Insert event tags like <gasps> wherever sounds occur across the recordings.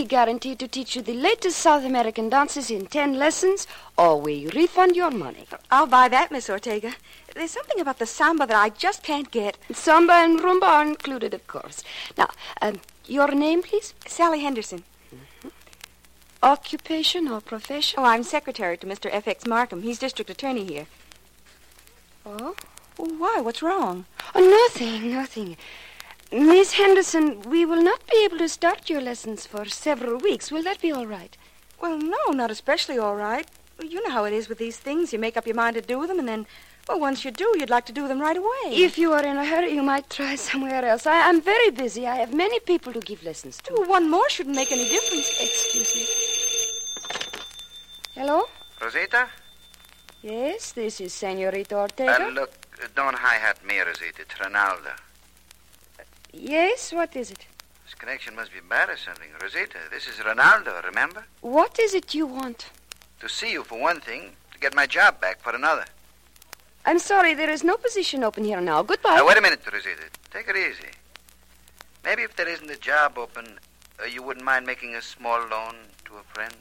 We guarantee to teach you the latest South American dances in ten lessons, or we refund your money. I'll buy that, Miss Ortega. There's something about the samba that I just can't get. Samba and rumba are included, of course. Now, um, your name, please? Sally Henderson. Occupation or profession? Oh, I'm secretary to Mr. F.X. Markham. He's district attorney here. Oh? Well, why? What's wrong? Oh, nothing, nothing. Miss Henderson, we will not be able to start your lessons for several weeks. Will that be all right? Well, no, not especially all right. You know how it is with these things. You make up your mind to do them, and then, well, once you do, you'd like to do them right away. If you are in a hurry, you might try <laughs> somewhere else. I am very busy. I have many people to give lessons to. Well, one more shouldn't make any difference. Excuse me. Hello? Rosita? Yes, this is Senorita Ortega. Uh, look, don't hi-hat me, Rosita. It's Ronaldo. Yes, what is it? This connection must be bad or something. Rosita, this is Ronaldo, remember? What is it you want? To see you for one thing, to get my job back for another. I'm sorry, there is no position open here now. Goodbye. Now, wait a minute, Rosita. Take it easy. Maybe if there isn't a job open, uh, you wouldn't mind making a small loan to a friend?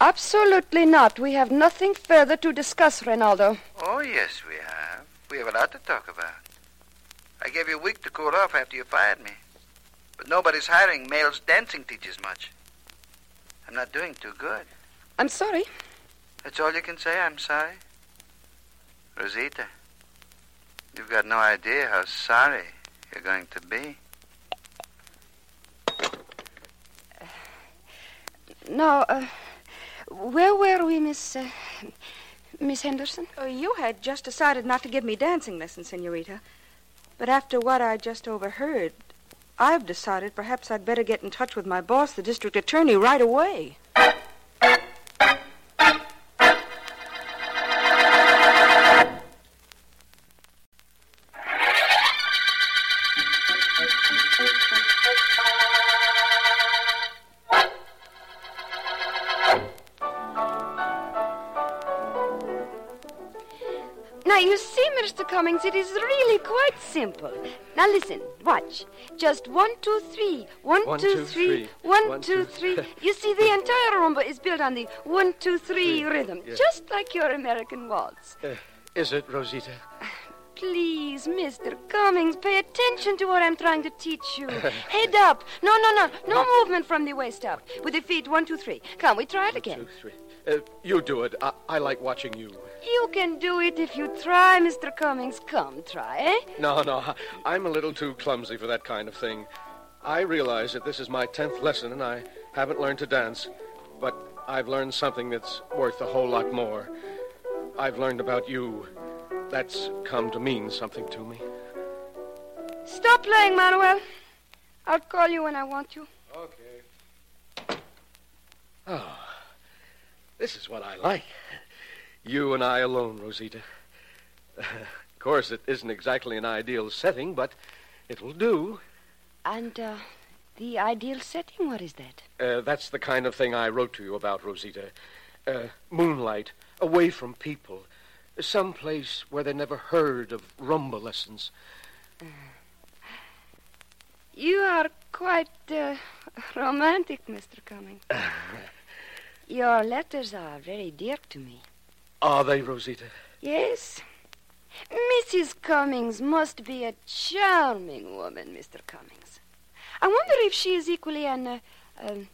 Absolutely not. We have nothing further to discuss, Ronaldo. Oh, yes, we have. We have a lot to talk about. I gave you a week to cool off after you fired me. But nobody's hiring males dancing teachers much. I'm not doing too good. I'm sorry. That's all you can say. I'm sorry. Rosita, you've got no idea how sorry you're going to be. Now, uh, where were we, Miss. Uh, Miss Henderson? Oh, you had just decided not to give me dancing lessons, Senorita. But after what I just overheard, I've decided perhaps I'd better get in touch with my boss, the district attorney, right away. Simple. Now, listen, watch. Just one, two, three. One, One, two, two, three. three. One, One, two, two- three. You see, the <laughs> entire rumba is built on the one, two, three Three, rhythm, yeah. just like your American waltz. Uh, is it, Rosita? <sighs> Please, Mr. Cummings, pay attention to what I'm trying to teach you. <laughs> Head up. No, no, no. No movement from the waist up. With the feet, one, two, three. Come, we try it again. Two, three. Uh, you do it. I, I like watching you. You can do it if you try, Mr. Cummings. Come, try, eh? No, no, I'm a little too clumsy for that kind of thing. I realize that this is my tenth lesson and I haven't learned to dance, but I've learned something that's worth a whole lot more. I've learned about you. That's come to mean something to me. Stop playing, Manuel. I'll call you when I want you. Okay. Oh, this is what I like. You and I alone, Rosita. of course, it isn't exactly an ideal setting, but it'll do. And, uh, the ideal setting, what is that? Uh, that's the kind of thing I wrote to you about, Rosita. Uh, moonlight, away from people, some place where they never heard of rumba lessons. You are quite, uh, romantic, Mr. Cummings. <laughs> Your letters are very dear to me. Are they, Rosita? Yes. Mrs. Cummings must be a charming woman, Mr. Cummings. I wonder if she is equally an uh, um,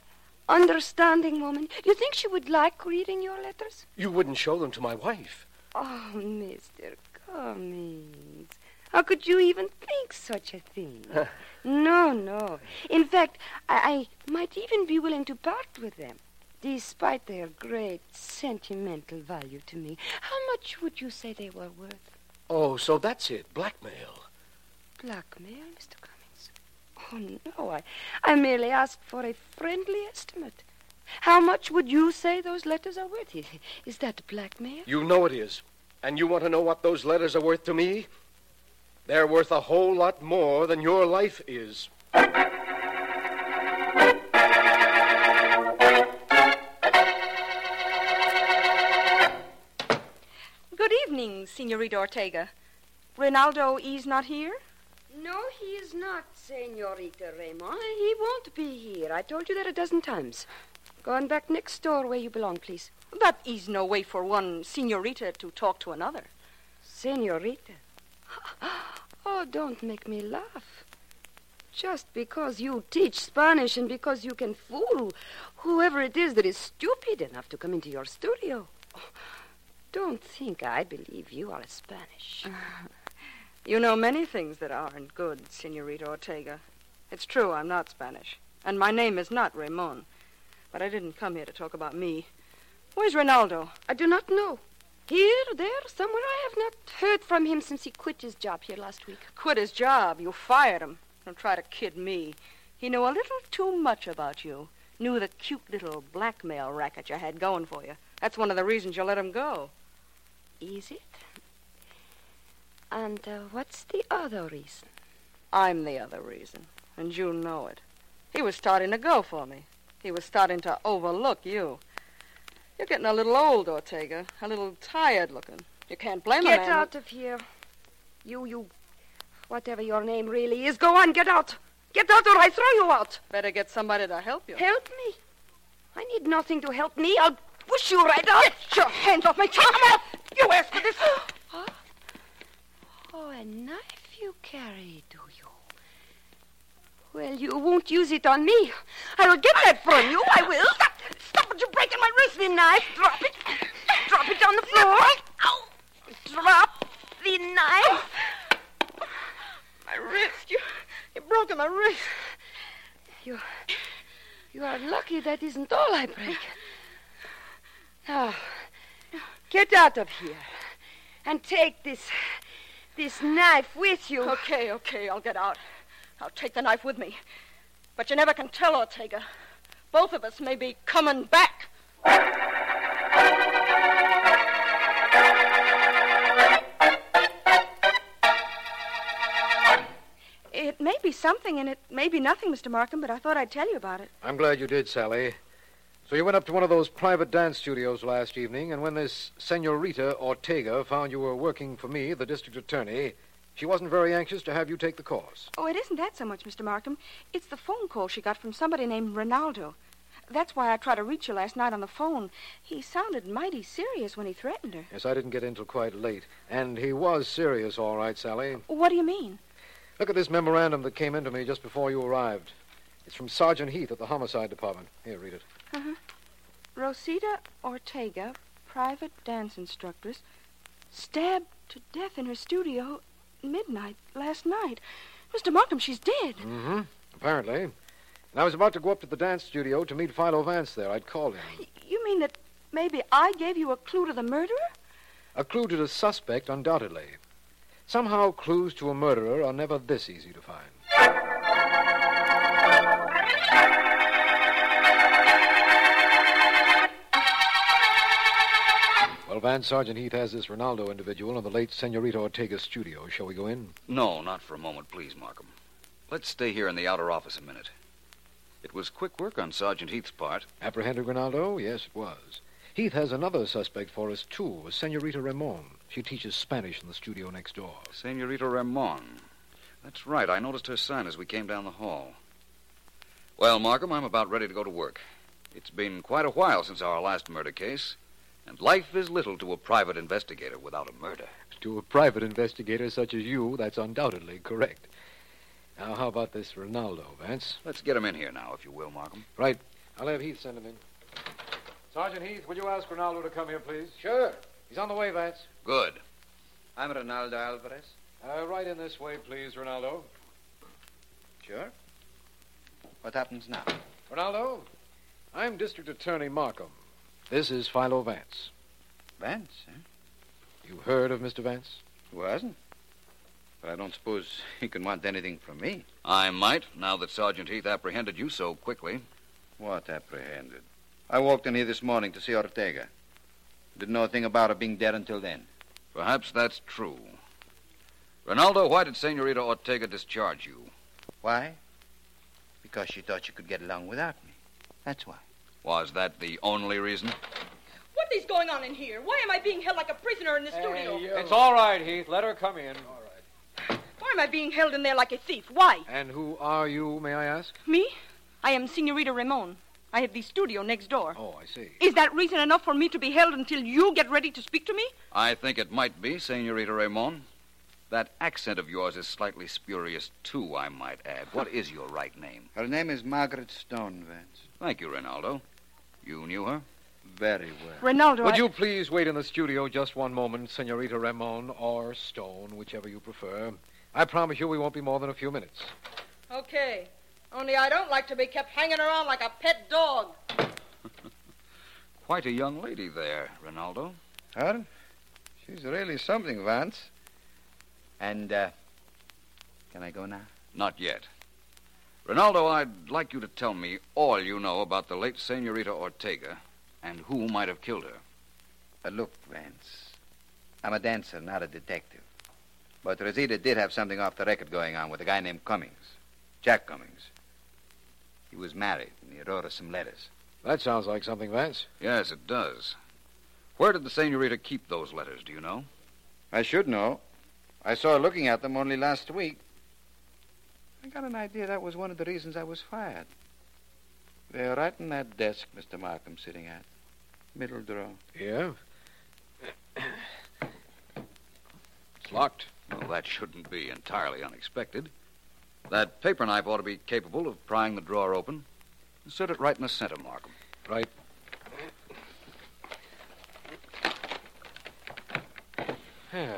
understanding woman. You think she would like reading your letters? You wouldn't show them to my wife. Oh, Mr. Cummings. How could you even think such a thing? <laughs> no, no. In fact, I, I might even be willing to part with them, despite their great sentimental value to me. How much would you say they were worth? Oh, so that's it. Blackmail. Blackmail, Mr. Cummings? Oh, no. I, I merely asked for a friendly estimate. How much would you say those letters are worth? Is, is that blackmail? You know it is. And you want to know what those letters are worth to me? They're worth a whole lot more than your life is. Evening, Senorita Ortega. Rinaldo is not here? No, he is not, Senorita Ramon. He won't be here. I told you that a dozen times. Go on back next door where you belong, please. That is no way for one senorita to talk to another. Senorita. <gasps> Oh, don't make me laugh. Just because you teach Spanish and because you can fool whoever it is that is stupid enough to come into your studio. Don't think I believe you are Spanish. <laughs> You know many things that aren't good, Senorita Ortega. It's true, I'm not Spanish. And my name is not Ramon. But I didn't come here to talk about me. Where's Ronaldo? I do not know. Here, there, somewhere. I have not heard from him since he quit his job here last week. Quit his job. You fired him. Don't try to kid me. He knew a little too much about you. Knew the cute little blackmail racket you had going for you. That's one of the reasons you let him go. Is it? And uh, what's the other reason? I'm the other reason, and you know it. He was starting to go for me. He was starting to overlook you. You're getting a little old, Ortega. A little tired looking. You can't blame Get a man. out of here. You, you, whatever your name really is, go on, get out. Get out or I throw you out. Better get somebody to help you. Help me? I need nothing to help me. I'll push you right out. Get your hands off me. Come out. You asked for this. Huh? <gasps> Oh, a knife you carry, do you? Well, you won't use it on me. I will get that from you. I will. Stop, stop it. You're breaking my wrist. The knife. Drop it. Drop it on the floor. Ow. Drop the knife. My wrist. You, you broken my wrist. You, you are lucky that isn't all I break. Now, get out of here and take this, this knife with you. Okay, okay, I'll get out. I'll take the knife with me. But you never can tell, Ortega. Both of us may be coming back. It may be something, and it may be nothing, Mr. Markham, but I thought I'd tell you about it. I'm glad you did, Sally. So you went up to one of those private dance studios last evening, and when this Senorita Ortega found you were working for me, the district attorney, she wasn't very anxious to have you take the course. Oh, it isn't that so much, Mr. Markham. It's the phone call she got from somebody named Ronaldo. That's why I tried to reach you last night on the phone. He sounded mighty serious when he threatened her. Yes, I didn't get in till quite late. And he was serious, all right, Sally. What do you mean? Look at this memorandum that came into me just before you arrived. It's from Sergeant Heath at the Homicide Department. Here, read it. Rosita Ortega, private dance instructress, stabbed to death in her studio midnight last night. Mr. Markham, she's dead. Mm-hmm. Apparently. And I was about to go up to the dance studio to meet Philo Vance there. I'd called him. Y- You mean that maybe I gave you a clue to the murderer? A clue to the suspect, undoubtedly. Somehow, clues to a murderer are never this easy to find. Well, Vance, Sergeant Heath has this Ronaldo individual in the late Senorita Ortega's studio. Shall we go in? No, not for a moment, please, Markham. Let's stay here in the outer office a minute. It was quick work on Sergeant Heath's part. Apprehended Ronaldo? Yes, it was. Heath has another suspect for us, too, a Senorita Ramon. She teaches Spanish in the studio next door. Senorita Ramon. That's right. I noticed her sign as we came down the hall. Well, Markham, I'm about ready to go to work. It's been quite a while since our last murder case, and life is little to a private investigator without a murder. To a private investigator such as you, that's undoubtedly correct. Now, how about this Ronaldo, Vance? Let's get him in here now, if you will, Markham. Right. I'll have Heath send him in. Sergeant Heath, will you ask Ronaldo to come here, please? Sure. He's on the way, Vance. Good. I'm Ronaldo Alvarez. Uh, right in this way, please, Ronaldo. Sure. What happens now? Ronaldo, I'm District Attorney Markham. This is Philo Vance. Vance, huh? You heard of Mr. Vance? Who hasn't? But I don't suppose he can want anything from me. I might, now that Sergeant Heath apprehended you so quickly. What apprehended? I walked in here this morning to see Ortega. Didn't know a thing about her being dead until then. Perhaps that's true. Ronaldo, why did Senorita Ortega discharge you? Why? Because she thought she could get along without me. That's why. Was that the only reason? What is going on in here? Why am I being held like a prisoner in the studio? It's all right, Heath. Let her come in. Why am I being held in there like a thief? Why? And who are you, may I ask? Me? I am Senorita Ramon. I have the studio next door. Oh, I see. Is that reason enough for me to be held until you get ready to speak to me? I think it might be, Senorita Ramon. That accent of yours is slightly spurious, too, I might add. What is your right name? Her name is Margaret Stone, Vance. Thank you, Ronaldo. You knew her? Very well. Ronaldo. Would I- you please wait in the studio just one moment, Senorita Ramon or Stone, whichever you prefer? I promise you we won't be more than a few minutes. Okay. Only I don't like to be kept hanging around like a pet dog. <laughs> Quite a young lady there, Ronaldo. Her? She's really something, Vance. And, uh, can I go now? Not yet. Ronaldo, I'd like you to tell me all you know about the late Senorita Ortega and who might have killed her. Uh, look, Vance. I'm a dancer, not a detective. But Rosita did have something off the record going on with a guy named Cummings. Jack Cummings. He was married, and he wrote us some letters. That sounds like something, Vance. Yes, it does. Where did the Senorita keep those letters, do you know? I should know. I saw her looking at them only last week. I got an idea that was one of the reasons I was fired. They're right in that desk Mr. Markham's sitting at. Middle drawer. Yeah? It's locked. Well, that shouldn't be entirely unexpected. That paper knife ought to be capable of prying the drawer open. Insert it right in the center, Markham. Right. <sighs>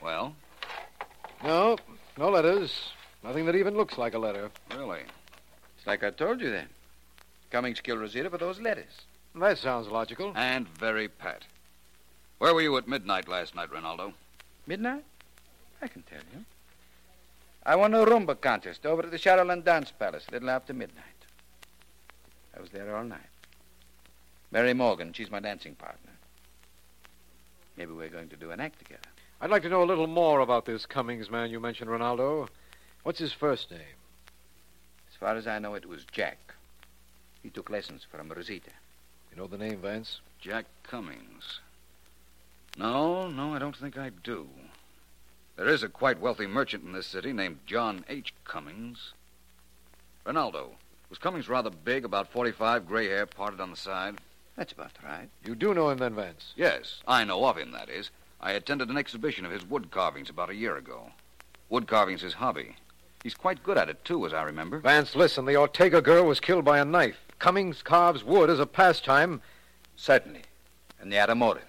Well, no, no letters. Nothing that even looks like a letter. really? It's like I told you then. Cummings killed Rosita for those letters. That sounds logical. And very pat. Where were you at midnight last night, Ronaldo? Midnight? I can tell you. I won a Rumba contest over at the Shadowland Dance Palace a little after midnight. I was there all night. Mary Morgan, she's my dancing partner. Maybe we're going to do an act together. I'd like to know a little more about this Cummings man you mentioned, Ronaldo. What's his first name? As far as I know, it was Jack. He took lessons from Rosita. You know the name, Vance? Jack Cummings. No, no, I don't think I do. There is a quite wealthy merchant in this city named John H. Cummings. Ronaldo, was Cummings rather big, about 45, gray hair parted on the side? That's about right. You do know him then, Vance? Yes, I know of him, that is. I attended an exhibition of his wood carvings about a year ago. Wood carving's his hobby. He's quite good at it, too, as I remember. Vance, listen. The Ortega girl was killed by a knife. Cummings carves wood as a pastime. Certainly. And they had a motive.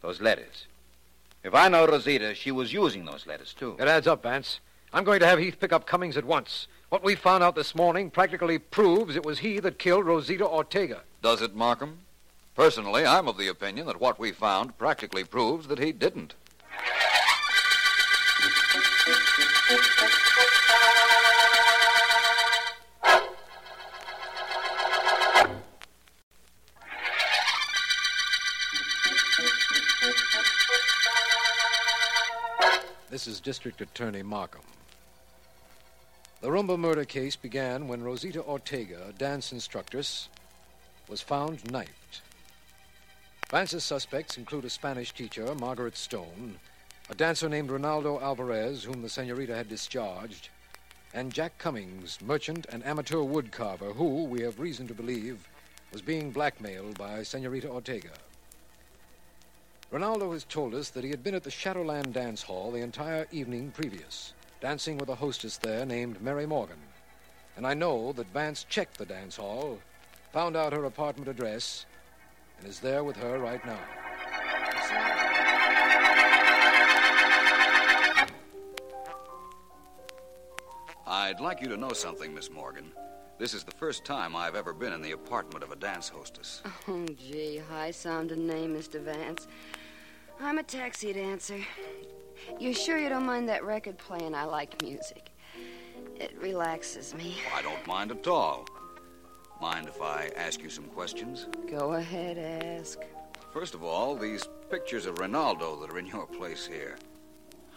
Those letters. If I know Rosita, she was using those letters, too. It adds up, Vance. I'm going to have Heath pick up Cummings at once. What we found out this morning practically proves it was he that killed Rosita Ortega. Does it, Markham? Personally, I'm of the opinion that what we found practically proves that he didn't. This is District Attorney Markham. The Rumba murder case began when Rosita Ortega, a dance instructress, was found knifed. Vance's suspects include a Spanish teacher, Margaret Stone, a dancer named Ronaldo Alvarez, whom the senorita had discharged, and Jack Cummings, merchant and amateur woodcarver, who, we have reason to believe, was being blackmailed by Senorita Ortega. Ronaldo has told us that he had been at the Shadowland Dance Hall the entire evening previous, dancing with a hostess there named Mary Morgan. And I know that Vance checked the dance hall, found out her apartment address, and is there with her right now. I'd like you to know something, Miss Morgan. This is the first time I've ever been in the apartment of a dance hostess. Oh, gee, high sounding name, Mr. Vance. I'm a taxi dancer. You sure you don't mind that record playing? I like music. It relaxes me. I don't mind at all. Mind if I ask you some questions? Go ahead, ask. First of all, these pictures of Ronaldo that are in your place here.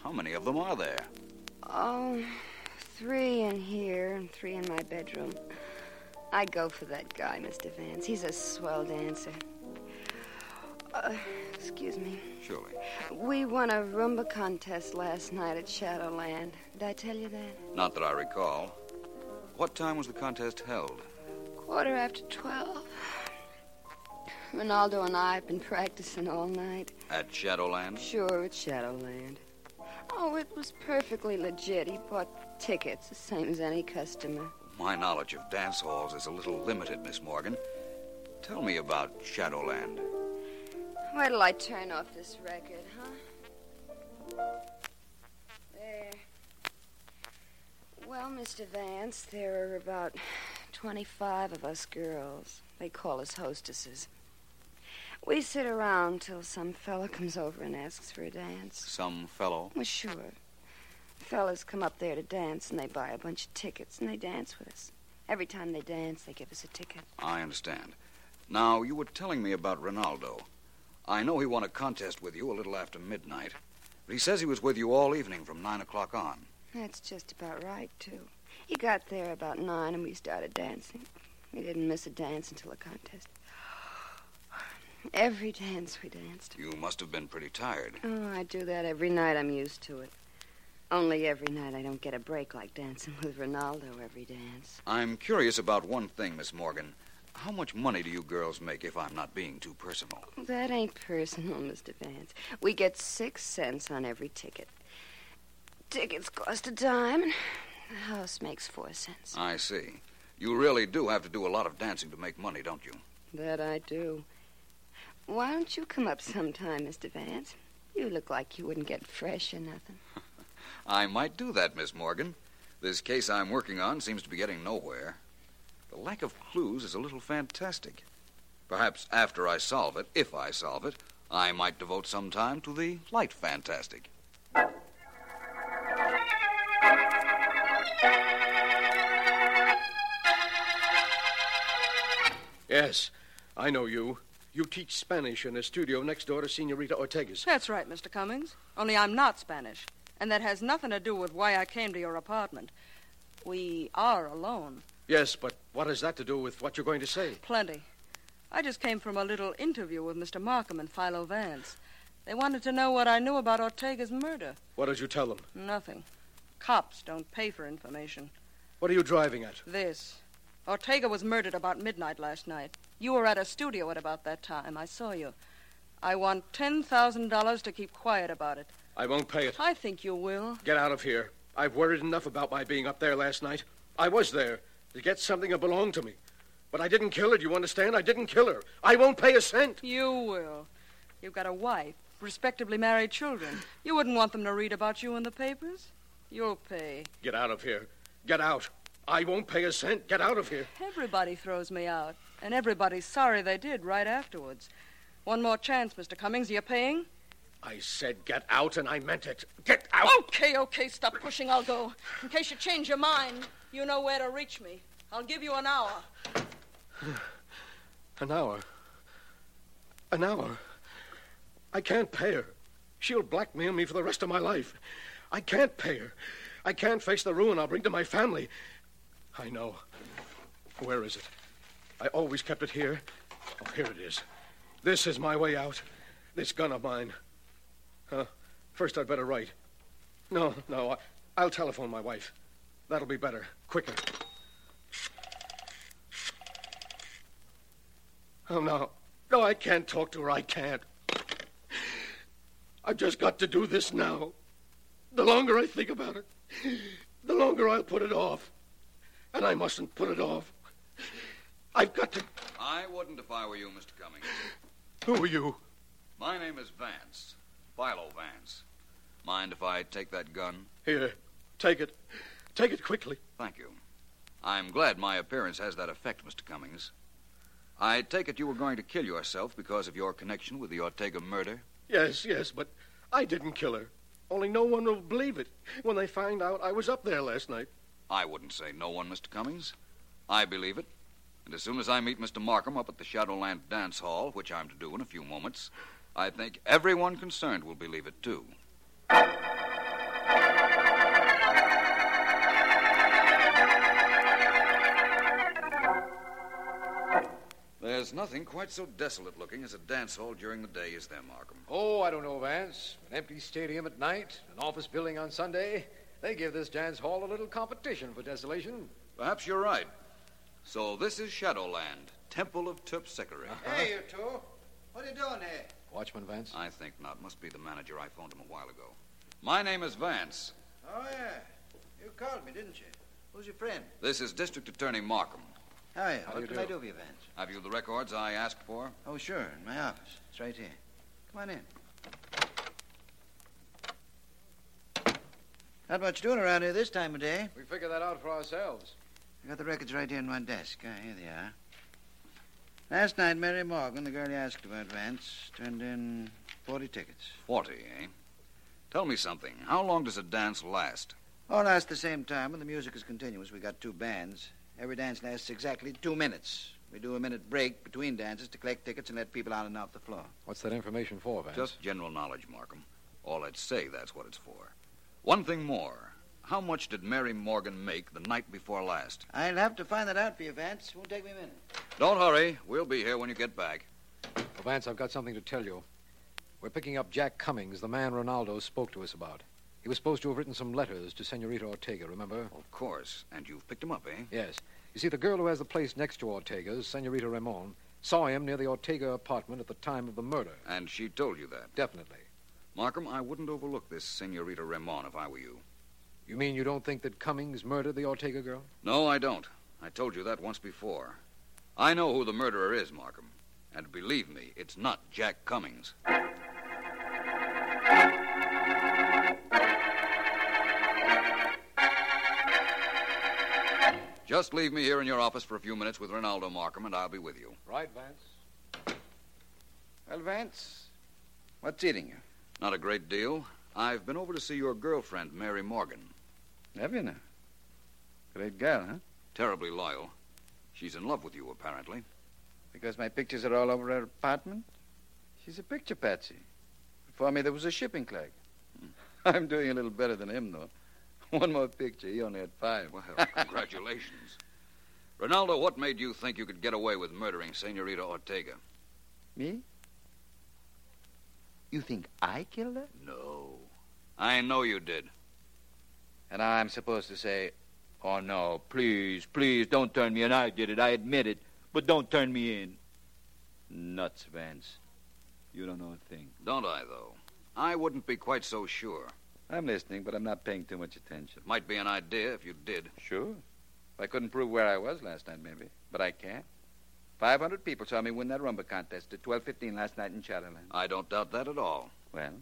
How many of them are there? Oh, three in here and three in my bedroom. I'd go for that guy, Mr. Vance. He's a swell dancer. Uh, excuse me. Surely. We won a rumba contest last night at Shadowland. Did I tell you that? Not that I recall. What time was the contest held? Quarter after twelve. Ronaldo and I have been practicing all night. At Shadowland? Sure, it's Shadowland. Oh, it was perfectly legit. He bought tickets, the same as any customer. My knowledge of dance halls is a little limited, Miss Morgan. Tell me about Shadowland. Where till I turn off this record, huh? There. Well, Mr. Vance, there are about 25 of us girls. They call us hostesses. We sit around till some fella comes over and asks for a dance. Some fellow? Well, sure. Fellas come up there to dance and they buy a bunch of tickets and they dance with us. Every time they dance, they give us a ticket. I understand. Now, you were telling me about Ronaldo. I know he won a contest with you a little after midnight, but he says he was with you all evening from 9 o'clock on. That's just about right, too. He got there about nine and we started dancing. We didn't miss a dance until the contest. <sighs> Every dance we danced. You must have been pretty tired. Oh, I do that every night. I'm used to it. Only every night I don't get a break like dancing with Ronaldo every dance. I'm curious about one thing, Miss Morgan. How much money do you girls make if I'm not being too personal? That ain't personal, Mr. Vance. We get six cents on every ticket. Tickets cost a dime, and the house makes four cents. I see. You really do have to do a lot of dancing to make money, don't you? That I do. Why don't you come up sometime, Mr. Vance? You look like you wouldn't get fresh or nothing. <laughs> I might do that, Miss Morgan. This case I'm working on seems to be getting nowhere. The lack of clues is a little fantastic. Perhaps after I solve it, if I solve it, I might devote some time to the light fantastic. Yes, I know you. You teach Spanish in a studio next door to Senorita Ortega's. That's right, Mr. Cummings. Only I'm not Spanish. And that has nothing to do with why I came to your apartment. We are alone. Yes, but what has that to do with what you're going to say? Plenty. I just came from a little interview with Mr. Markham and Philo Vance. They wanted to know what I knew about Ortega's murder. What did you tell them? Nothing. Cops don't pay for information. What are you driving at? This. Ortega was murdered about midnight last night. You were at a studio at about that time. I saw you. I want $10,000 to keep quiet about it. I won't pay it. I think you will. Get out of here. I've worried enough about my being up there last night. I was there to get something that belonged to me. But I didn't kill her, do you understand? I didn't kill her. I won't pay a cent. You will. You've got a wife, respectably married children. You wouldn't want them to read about you in the papers. You'll pay. Get out of here. Get out. I won't pay a cent. Get out of here. Everybody throws me out, and everybody's sorry they did right afterwards. One more chance, Mr. Cummings. Are you paying? I said get out, and I meant it. Get out. Okay, okay, stop pushing. I'll go. In case you change your mind, you know where to reach me. I'll give you an hour. <sighs> An hour. An hour. I can't pay her. She'll blackmail me for the rest of my life. I can't pay her. I can't face the ruin I'll bring to my family. I know. Where is it? I always kept it here. Oh, here it is. This is my way out. This gun of mine. Huh? First, I'd better write. No, no, I, I'll telephone my wife. That'll be better, quicker. Oh, no. No, I can't talk to her. I can't. I've just got to do this now. The longer I think about it, the longer I'll put it off. and I mustn't put it off. I've got to. I wouldn't if I were you, Mr. Cummings. Who are you? My name is Vance. Philo Vance. Mind if I take that gun? Here, take it. Take it quickly. Thank you. I'm glad my appearance has that effect, Mr. Cummings. I take it you were going to kill yourself because of your connection with the Ortega murder? Yes, yes, but I didn't kill her. Only no one will believe it when they find out I was up there last night. I wouldn't say no one, Mr. Cummings. I believe it. And as soon as I meet Mr. Markham up at the Shadowland Dance Hall, which I'm to do in a few moments, I think everyone concerned will believe it, too. There's nothing quite so desolate looking as a dance hall during the day, is there, Markham? Oh, I don't know, Vance. An empty stadium at night, an office building on Sunday. They give this dance hall a little competition for desolation. Perhaps you're right. So this is Shadowland, Temple of Terpsichore. Uh-huh. Hey, you two. What are you doing here? Watchman, Vance? I think not. Must be the manager. I phoned him a while ago. My name is Vance. Oh, yeah. You called me, didn't you? Who's your friend? This is District Attorney Markham. How. How What you can I do? do for you, Vance? Have you the records I asked for? Oh, sure. In my office. It's right here. Come on in. Not much doing around here this time of day. We figure that out for ourselves. I got the records right here on my desk. Ah, here they are. Last night, Mary Morgan, the girl you asked about, Vance, turned in 40 tickets. Forty, eh? Tell me something. How long does a dance last? All last the same time, and the music is continuous. We got two bands. Every dance lasts exactly two minutes. We do a minute break between dances to collect tickets and let people out and off the floor. What's that information for, Vance? Just general knowledge, Markham. All I'd say that's what it's for. One thing more. How much did Mary Morgan make the night before last? I'll have to find that out for you, Vance. Won't take me a minute. Don't hurry. We'll be here when you get back. Well, Vance, I've got something to tell you. We're picking up Jack Cummings, the man Ronaldo spoke to us about. He was supposed to have written some letters to Senorita Ortega, remember? Of course. And you've picked him up, eh? Yes. You see, the girl who has the place next to Ortega's, Senorita Ramon, saw him near the Ortega apartment at the time of the murder. And she told you that. Definitely. Markham, I wouldn't overlook this Senorita Ramon if I were you. You mean you don't think that Cummings murdered the Ortega girl? No, I don't. I told you that once before. I know who the murderer is, Markham. And believe me, it's not Jack Cummings. Just leave me here in your office for a few minutes with Ronaldo Markham, and I'll be with you. Right, Vance? Well, Vance, what's eating you? Not a great deal. I've been over to see your girlfriend, Mary Morgan. Have you now? Great girl, huh? Terribly loyal. She's in love with you, apparently. Because my pictures are all over her apartment? She's a picture patsy. Before me, there was a shipping clerk. Hmm. <laughs> I'm doing a little better than him, though. <laughs> One more picture. He only had five. Well, <laughs> congratulations. Ronaldo, what made you think you could get away with murdering Senorita Ortega? Me? You think I killed her? No. I know you did. And I'm supposed to say, oh, no, please, please, don't turn me in. I did it. I admit it. But don't turn me in. Nuts, Vance. You don't know a thing. Don't I, though? I wouldn't be quite so sure. I'm listening, but I'm not paying too much attention. Might be an idea if you did. Sure. If I couldn't prove where I was last night, maybe. But I can. 500 people saw me win that rumba contest at 12.15 last night in Shadowland. I don't doubt that at all. Well,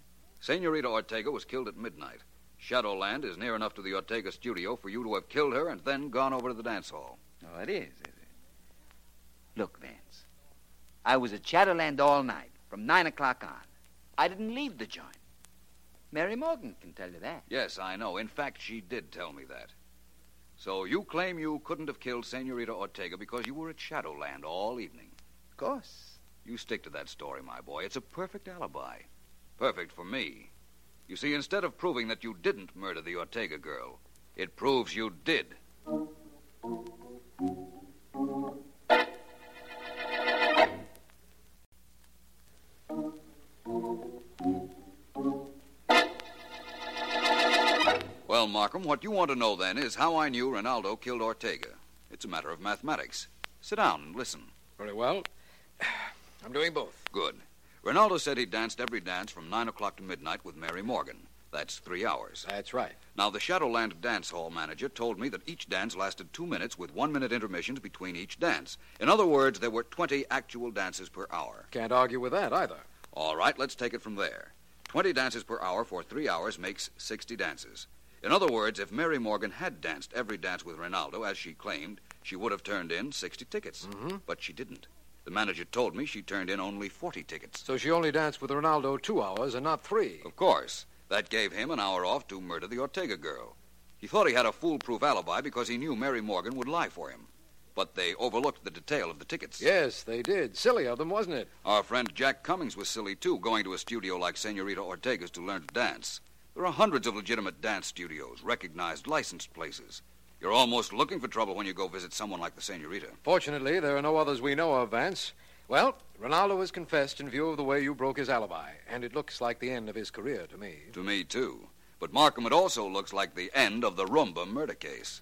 Senorita Ortega was killed at midnight. Shadowland is near enough to the Ortega studio for you to have killed her and then gone over to the dance hall. oh, it is, is it? Look, Vance. I was at Shadowland all night, from 9 o'clock on. I didn't leave the joint. Mary Morgan can tell you that. Yes, I know. In fact, she did tell me that. So you claim you couldn't have killed Senorita Ortega because you were at Shadowland all evening. Of course. You stick to that story, my boy. It's a perfect alibi. Perfect for me. You see, instead of proving that you didn't murder the Ortega girl, it proves you did. Markham, what you want to know then is how I knew Ronaldo killed Ortega. It's a matter of mathematics. Sit down and listen. Very well. <sighs> I'm doing both. Good. Ronaldo said he danced every dance from 9 o'clock to midnight with Mary Morgan. That's three hours. That's right. Now, the Shadowland Dance Hall manager told me that each dance lasted two minutes with one minute intermissions between each dance. In other words, there were 20 actual dances per hour. Can't argue with that either. All right, let's take it from there. 20 dances per hour for three hours makes 60 dances. In other words, if Mary Morgan had danced every dance with Ronaldo, as she claimed, she would have turned in 60 tickets. Mhm. But she didn't. The manager told me she turned in only 40 tickets. So she only danced with Ronaldo two hours and not three. Of course, that gave him an hour off to murder the Ortega girl. He thought he had a foolproof alibi because he knew Mary Morgan would lie for him. But they overlooked the detail of the tickets. Yes, they did. Silly of them, wasn't it? Our friend Jack Cummings was silly, too, going to a studio like Senorita Ortega's to learn to dance. There are hundreds of legitimate dance studios, recognized, licensed places. You're almost looking for trouble when you go visit someone like the Senorita. Fortunately, there are no others we know of, Vance. Well, Ronaldo has confessed in view of the way you broke his alibi, and it looks like the end of his career to me. To me, too. But Markham, it also looks like the end of the Rumba murder case.